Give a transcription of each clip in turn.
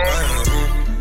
Uh-huh.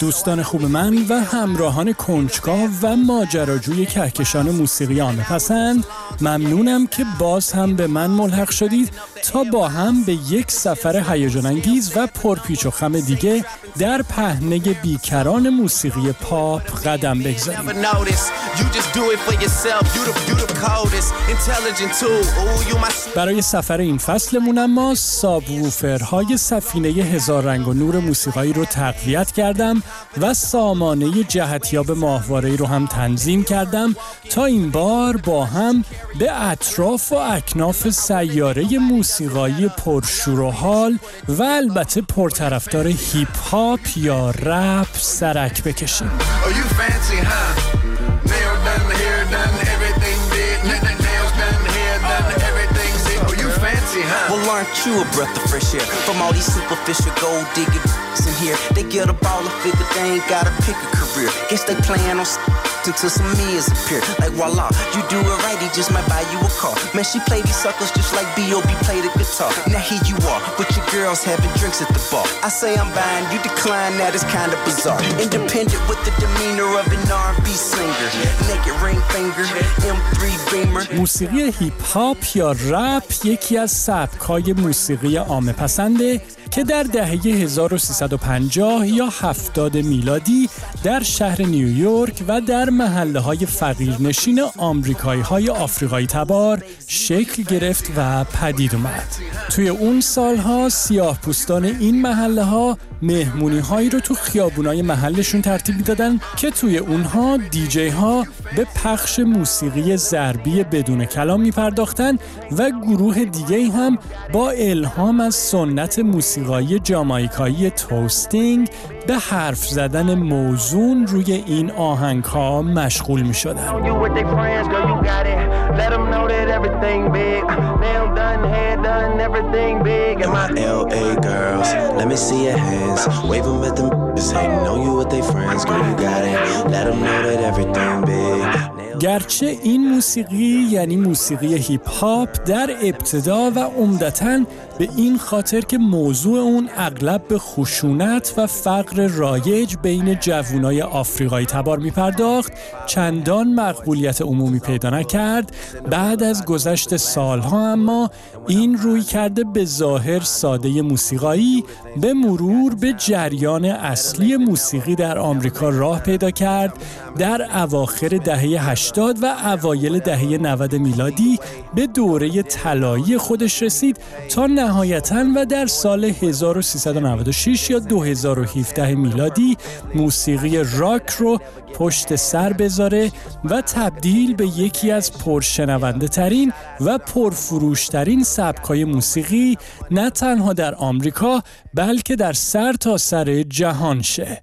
دوستان خوب من و همراهان کنجکاو و ماجراجوی کهکشان موسیقی پسند ممنونم که باز هم به من ملحق شدید تا با هم به یک سفر هیجان انگیز و پرپیچ و خم دیگه در پهنه بیکران موسیقی پاپ قدم بگذاریم برای سفر این فصلمون اما سابوفرهای سفینه هزار رنگ و نور موسیقایی رو تقویت کردم و سامانه جهتیاب ماهواره رو هم تنظیم کردم تا این بار با هم به اطراف و اکناف سیاره موسیقایی پرشور و حال و البته پرطرفدار هیپ هاپ یا رپ سرک بکشیم Well, aren't you a breath of fresh air from all these superficial gold digging in here? They get a ball of figure, they ain't gotta pick a career. Guess they plan on Until some meals appear. Like voila, you do it right, he just might buy you a car. Man, she play these suckers just like B.O.B. play the guitar. Now here you are, with your girls having drinks at the bar. I say I'm buying, you decline, that is kinda bizarre. Independent with the demeanor of an R&B singer. Naked ring finger, M3 Beamer. موسیقی هیپ هاپ یا رپ یکی از سبک‌های موسیقی عامه پسنده که در دهه 1350 یا 70 میلادی در شهر نیویورک و در محله های فقیرنشین آمریکایی های آفریقایی تبار شکل گرفت و پدید اومد. توی اون سالها سیاه پوستان این محله ها مهمونی هایی رو تو خیابونای محلشون ترتیب می‌دادن که توی اونها دیجی ها به پخش موسیقی ضربی بدون کلام می پرداختن و گروه دیگه هم با الهام از سنت موسیقایی جامایکایی توستینگ به حرف زدن موزون روی این آهنگ ها مشغول می شدن. گرچه این موسیقی یعنی موسیقی هیپ هاپ در ابتدا و عمدتا به این خاطر که موضوع اون اغلب به خشونت و فقر رایج بین جوانای آفریقایی تبار می پرداخت چندان مقبولیت عمومی پیدا نکرد. بعد از گذشت سالها اما این روی کرده به ظاهر ساده موسیقایی به مرور به جریان اصلی موسیقی در آمریکا راه پیدا کرد. در اواخر دهه 80 و اوایل دهه 90 میلادی به دوره طلایی خودش رسید تا نهایتا و در سال 1396 یا 2017 میلادی موسیقی راک رو پشت سر بذاره و تبدیل به یکی از پرشنونده ترین و پرفروشترین سبکای موسیقی نه تنها در آمریکا بلکه در سر تا سر جهان شه.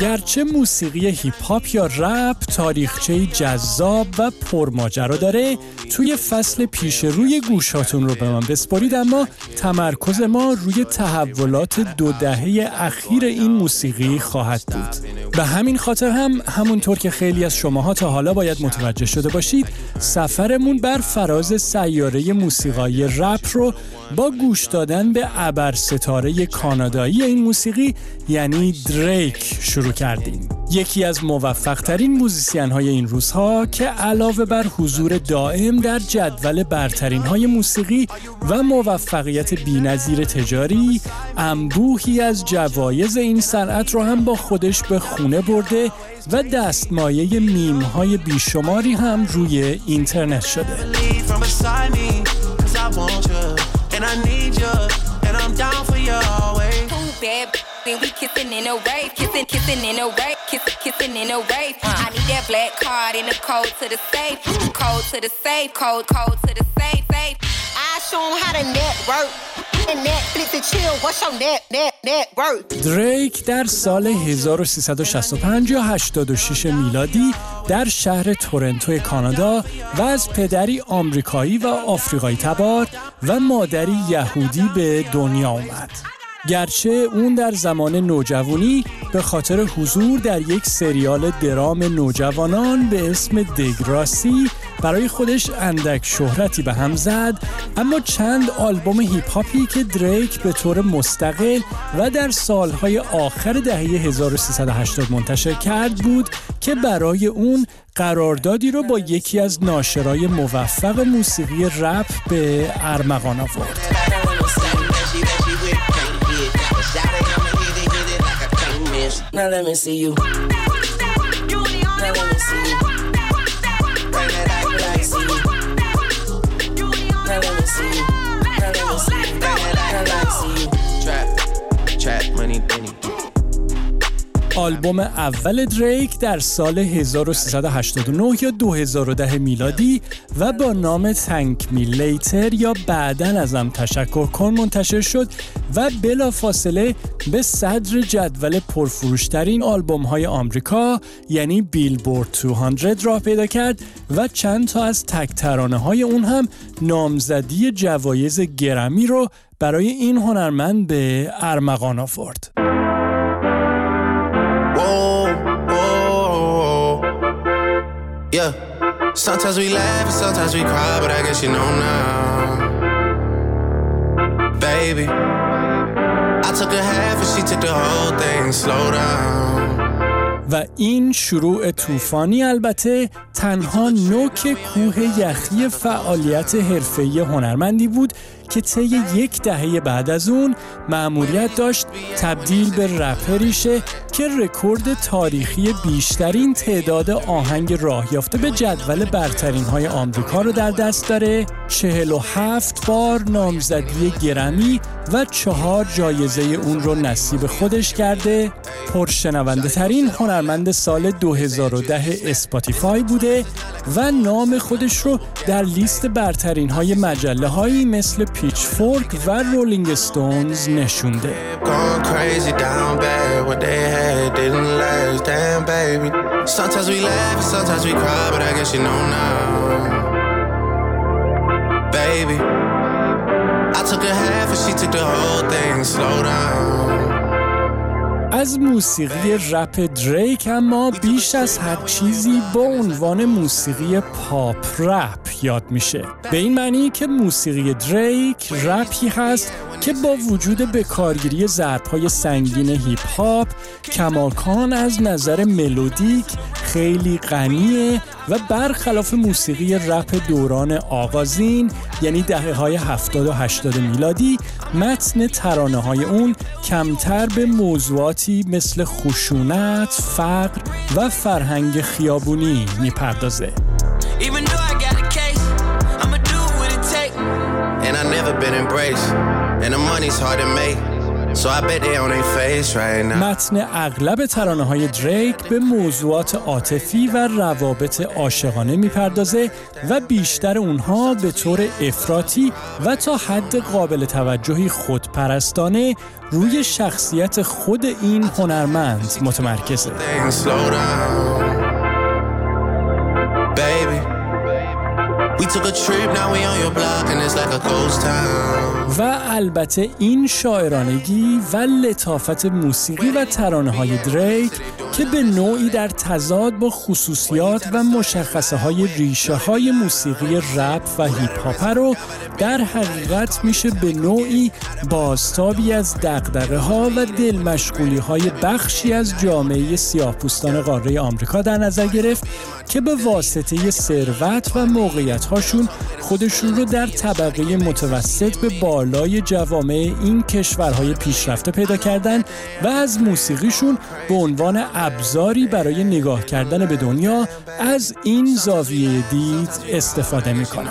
گرچه موسیقی هیپ هاپ یا رپ تاریخچه جذاب و پرماجرا داره توی فصل پیش روی گوشاتون رو به من بسپارید اما تمرکز ما روی تحولات دو دهه اخیر این موسیقی خواهد بود. به همین خاطر هم همونطور که خیلی از شماها تا حالا باید متوجه شده باشید سفرمون بر فراز سیاره موسیقای رپ رو با گوش دادن به ابر ستاره کانادایی این موسیقی یعنی دریک شروع کردیم. یکی از موفق ترین موزیسین های این روزها که علاوه بر حضور دائم در جدول برترین های موسیقی و موفقیت بینظیر تجاری انبوهی از جوایز این صنعت رو هم با خودش به خونه برده و دستمایه میم های بیشماری هم روی اینترنت شده. We kissing in a rave, kissing, kissing in a rave, kissing, kissing in a rave. I need that black card in the code to the safe, code to the safe, code, code to the safe, safe. I show them how to network. دریک در سال 1365 یا 86 میلادی در شهر تورنتو کانادا و از پدری آمریکایی و آفریقایی تبار و مادری یهودی به دنیا اومد. گرچه اون در زمان نوجوانی به خاطر حضور در یک سریال درام نوجوانان به اسم دگراسی برای خودش اندک شهرتی به هم زد اما چند آلبوم هیپ هاپی که دریک به طور مستقل و در سالهای آخر دهه 1380 منتشر کرد بود که برای اون قراردادی رو با یکی از ناشرای موفق موسیقی رپ به ارمغان آورد. Now let me see you. Now let me see you. Let see you. Let see you. Act see you. Trap, trap, money, penny. آلبوم اول دریک در سال 1389 یا 2010 میلادی و با نام تنک میلیتر یا بعدن ازم تشکر کن منتشر شد و بلا فاصله به صدر جدول پرفروشترین آلبوم های آمریکا یعنی بیلبورد 200 راه پیدا کرد و چند تا از تک ترانه های اون هم نامزدی جوایز گرمی رو برای این هنرمند به ارمغان آورد. Yeah. Sometimes we laugh and sometimes we cry, but I guess you know now. Baby, I took a half and she took the whole thing. Slow down. و این شروع طوفانی البته تنها نوک کوه یخی فعالیت حرفه‌ای هنرمندی بود که طی یک دهه بعد از اون مأموریت داشت تبدیل به رپری شه که رکورد تاریخی بیشترین تعداد آهنگ راه یافته به جدول برترین های آمریکا رو در دست داره. 47 بار نامزدی گرمی و چهار جایزه اون رو نصیب خودش کرده. پرشنونده ترین هنرمند سال 2010 Spotify بوده و نام خودش رو در لیست برترین های مجله هایی مثل Pitchfork و Rolling Stones نشونده. از موسیقی رپ دریک اما بیش از هر چیزی با عنوان موسیقی پاپ رپ. یاد میشه به این معنی که موسیقی دریک رپی هست که با وجود به کارگیری ضربهای سنگین هیپ هاپ کماکان از نظر ملودیک خیلی غنیه و برخلاف موسیقی رپ دوران آغازین یعنی دهه های 70 و 80 میلادی متن ترانه های اون کمتر به موضوعاتی مثل خشونت، فقر و فرهنگ خیابونی می‌پردازه. I embraced. And the money's hard to make. متن اغلب ترانه های دریک به موضوعات عاطفی و روابط عاشقانه می‌پردازه و بیشتر اونها به طور افراطی و تا حد قابل توجهی خودپرستانه روی شخصیت خود این هنرمند متمرکزه. و البته این شاعرانگی و لطافت موسیقی و ترانه های دریک که به نوعی در تضاد با خصوصیات و مشخصه های ریشه های موسیقی رپ و هیپ هاپ رو در حقیقت میشه به نوعی بازتابی از دقدقه ها و دل مشغولی های بخشی از جامعه سیاهپوستان قاره آمریکا در نظر گرفت که به واسطه ثروت و موقعیت هاشون خودشون رو در طبقه متوسط به بالای جوامع این کشورهای پیشرفته پیدا کردن و از موسیقیشون به عنوان ابزاری برای نگاه کردن به دنیا از این زاویه دید استفاده می‌کنن.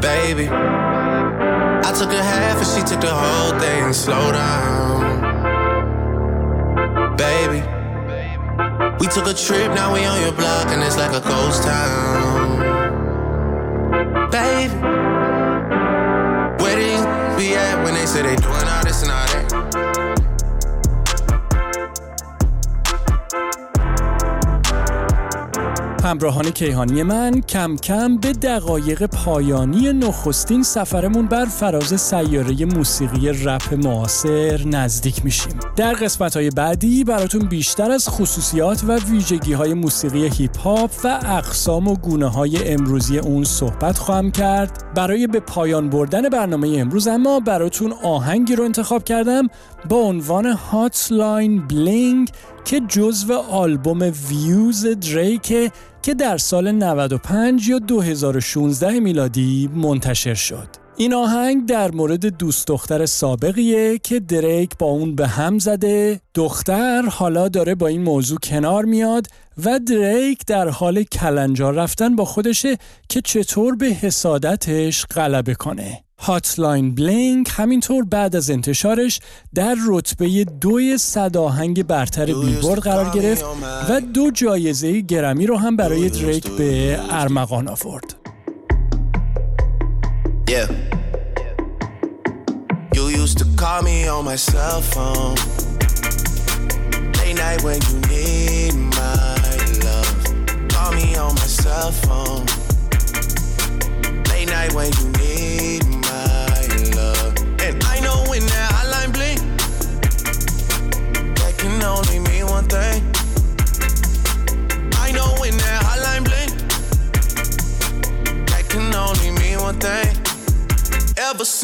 Baby, I took a half and she took the whole thing. Slow down, took a trip, now we on your block and it's like a ghost town. Baby, where these be at when they say they doing all this and all that? همراهان کیهانی من کم کم به دقایق پایانی نخستین سفرمون بر فراز سیاره موسیقی رپ معاصر نزدیک میشیم. در قسمت های بعدی براتون بیشتر از خصوصیات و ویژگی های موسیقی هیپ هاپ و اقسام و گونه های امروزی اون صحبت خواهم کرد. برای به پایان بردن برنامه امروز اما براتون آهنگی رو انتخاب کردم با عنوان Hotline Bling که جزو آلبوم Views دریک که در سال 95 یا 2016 میلادی منتشر شد. این آهنگ در مورد دوست دختر سابقیه که دریک با اون به هم زده دختر حالا داره با این موضوع کنار میاد و دریک در حال کلنجار رفتن با خودشه که چطور به حسادتش غلبه کنه Hotline Bling همینطور بعد از انتشارش در رتبه دوی صداهنگ برتر بیلبورد قرار گرفت و دو جایزه گرمی رو هم برای دریک به ارمغان آورد. only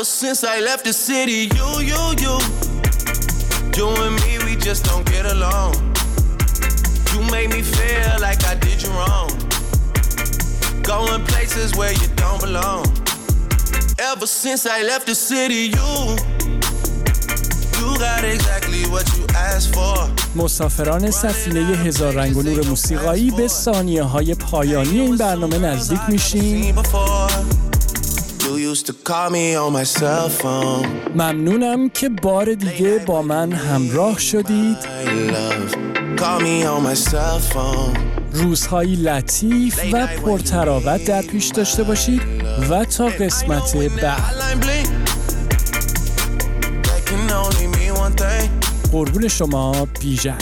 Ever since I left the city, you, you, you. You and me, we just don't get along. You made me feel like I did you wrong. Going places where you don't belong. Ever since I left the city, you. You got exactly what you asked for. مسافران سفینه هزار رنگ و نور موسیقایی به ثانیه های پایانی این برنامه نزدیک میشیم ممنونم که بار دیگه با من همراه شدید. روزهایی لطیف و پرتراوت در پیش داشته باشید و تا قسمت بعد. قربون شما بیژن.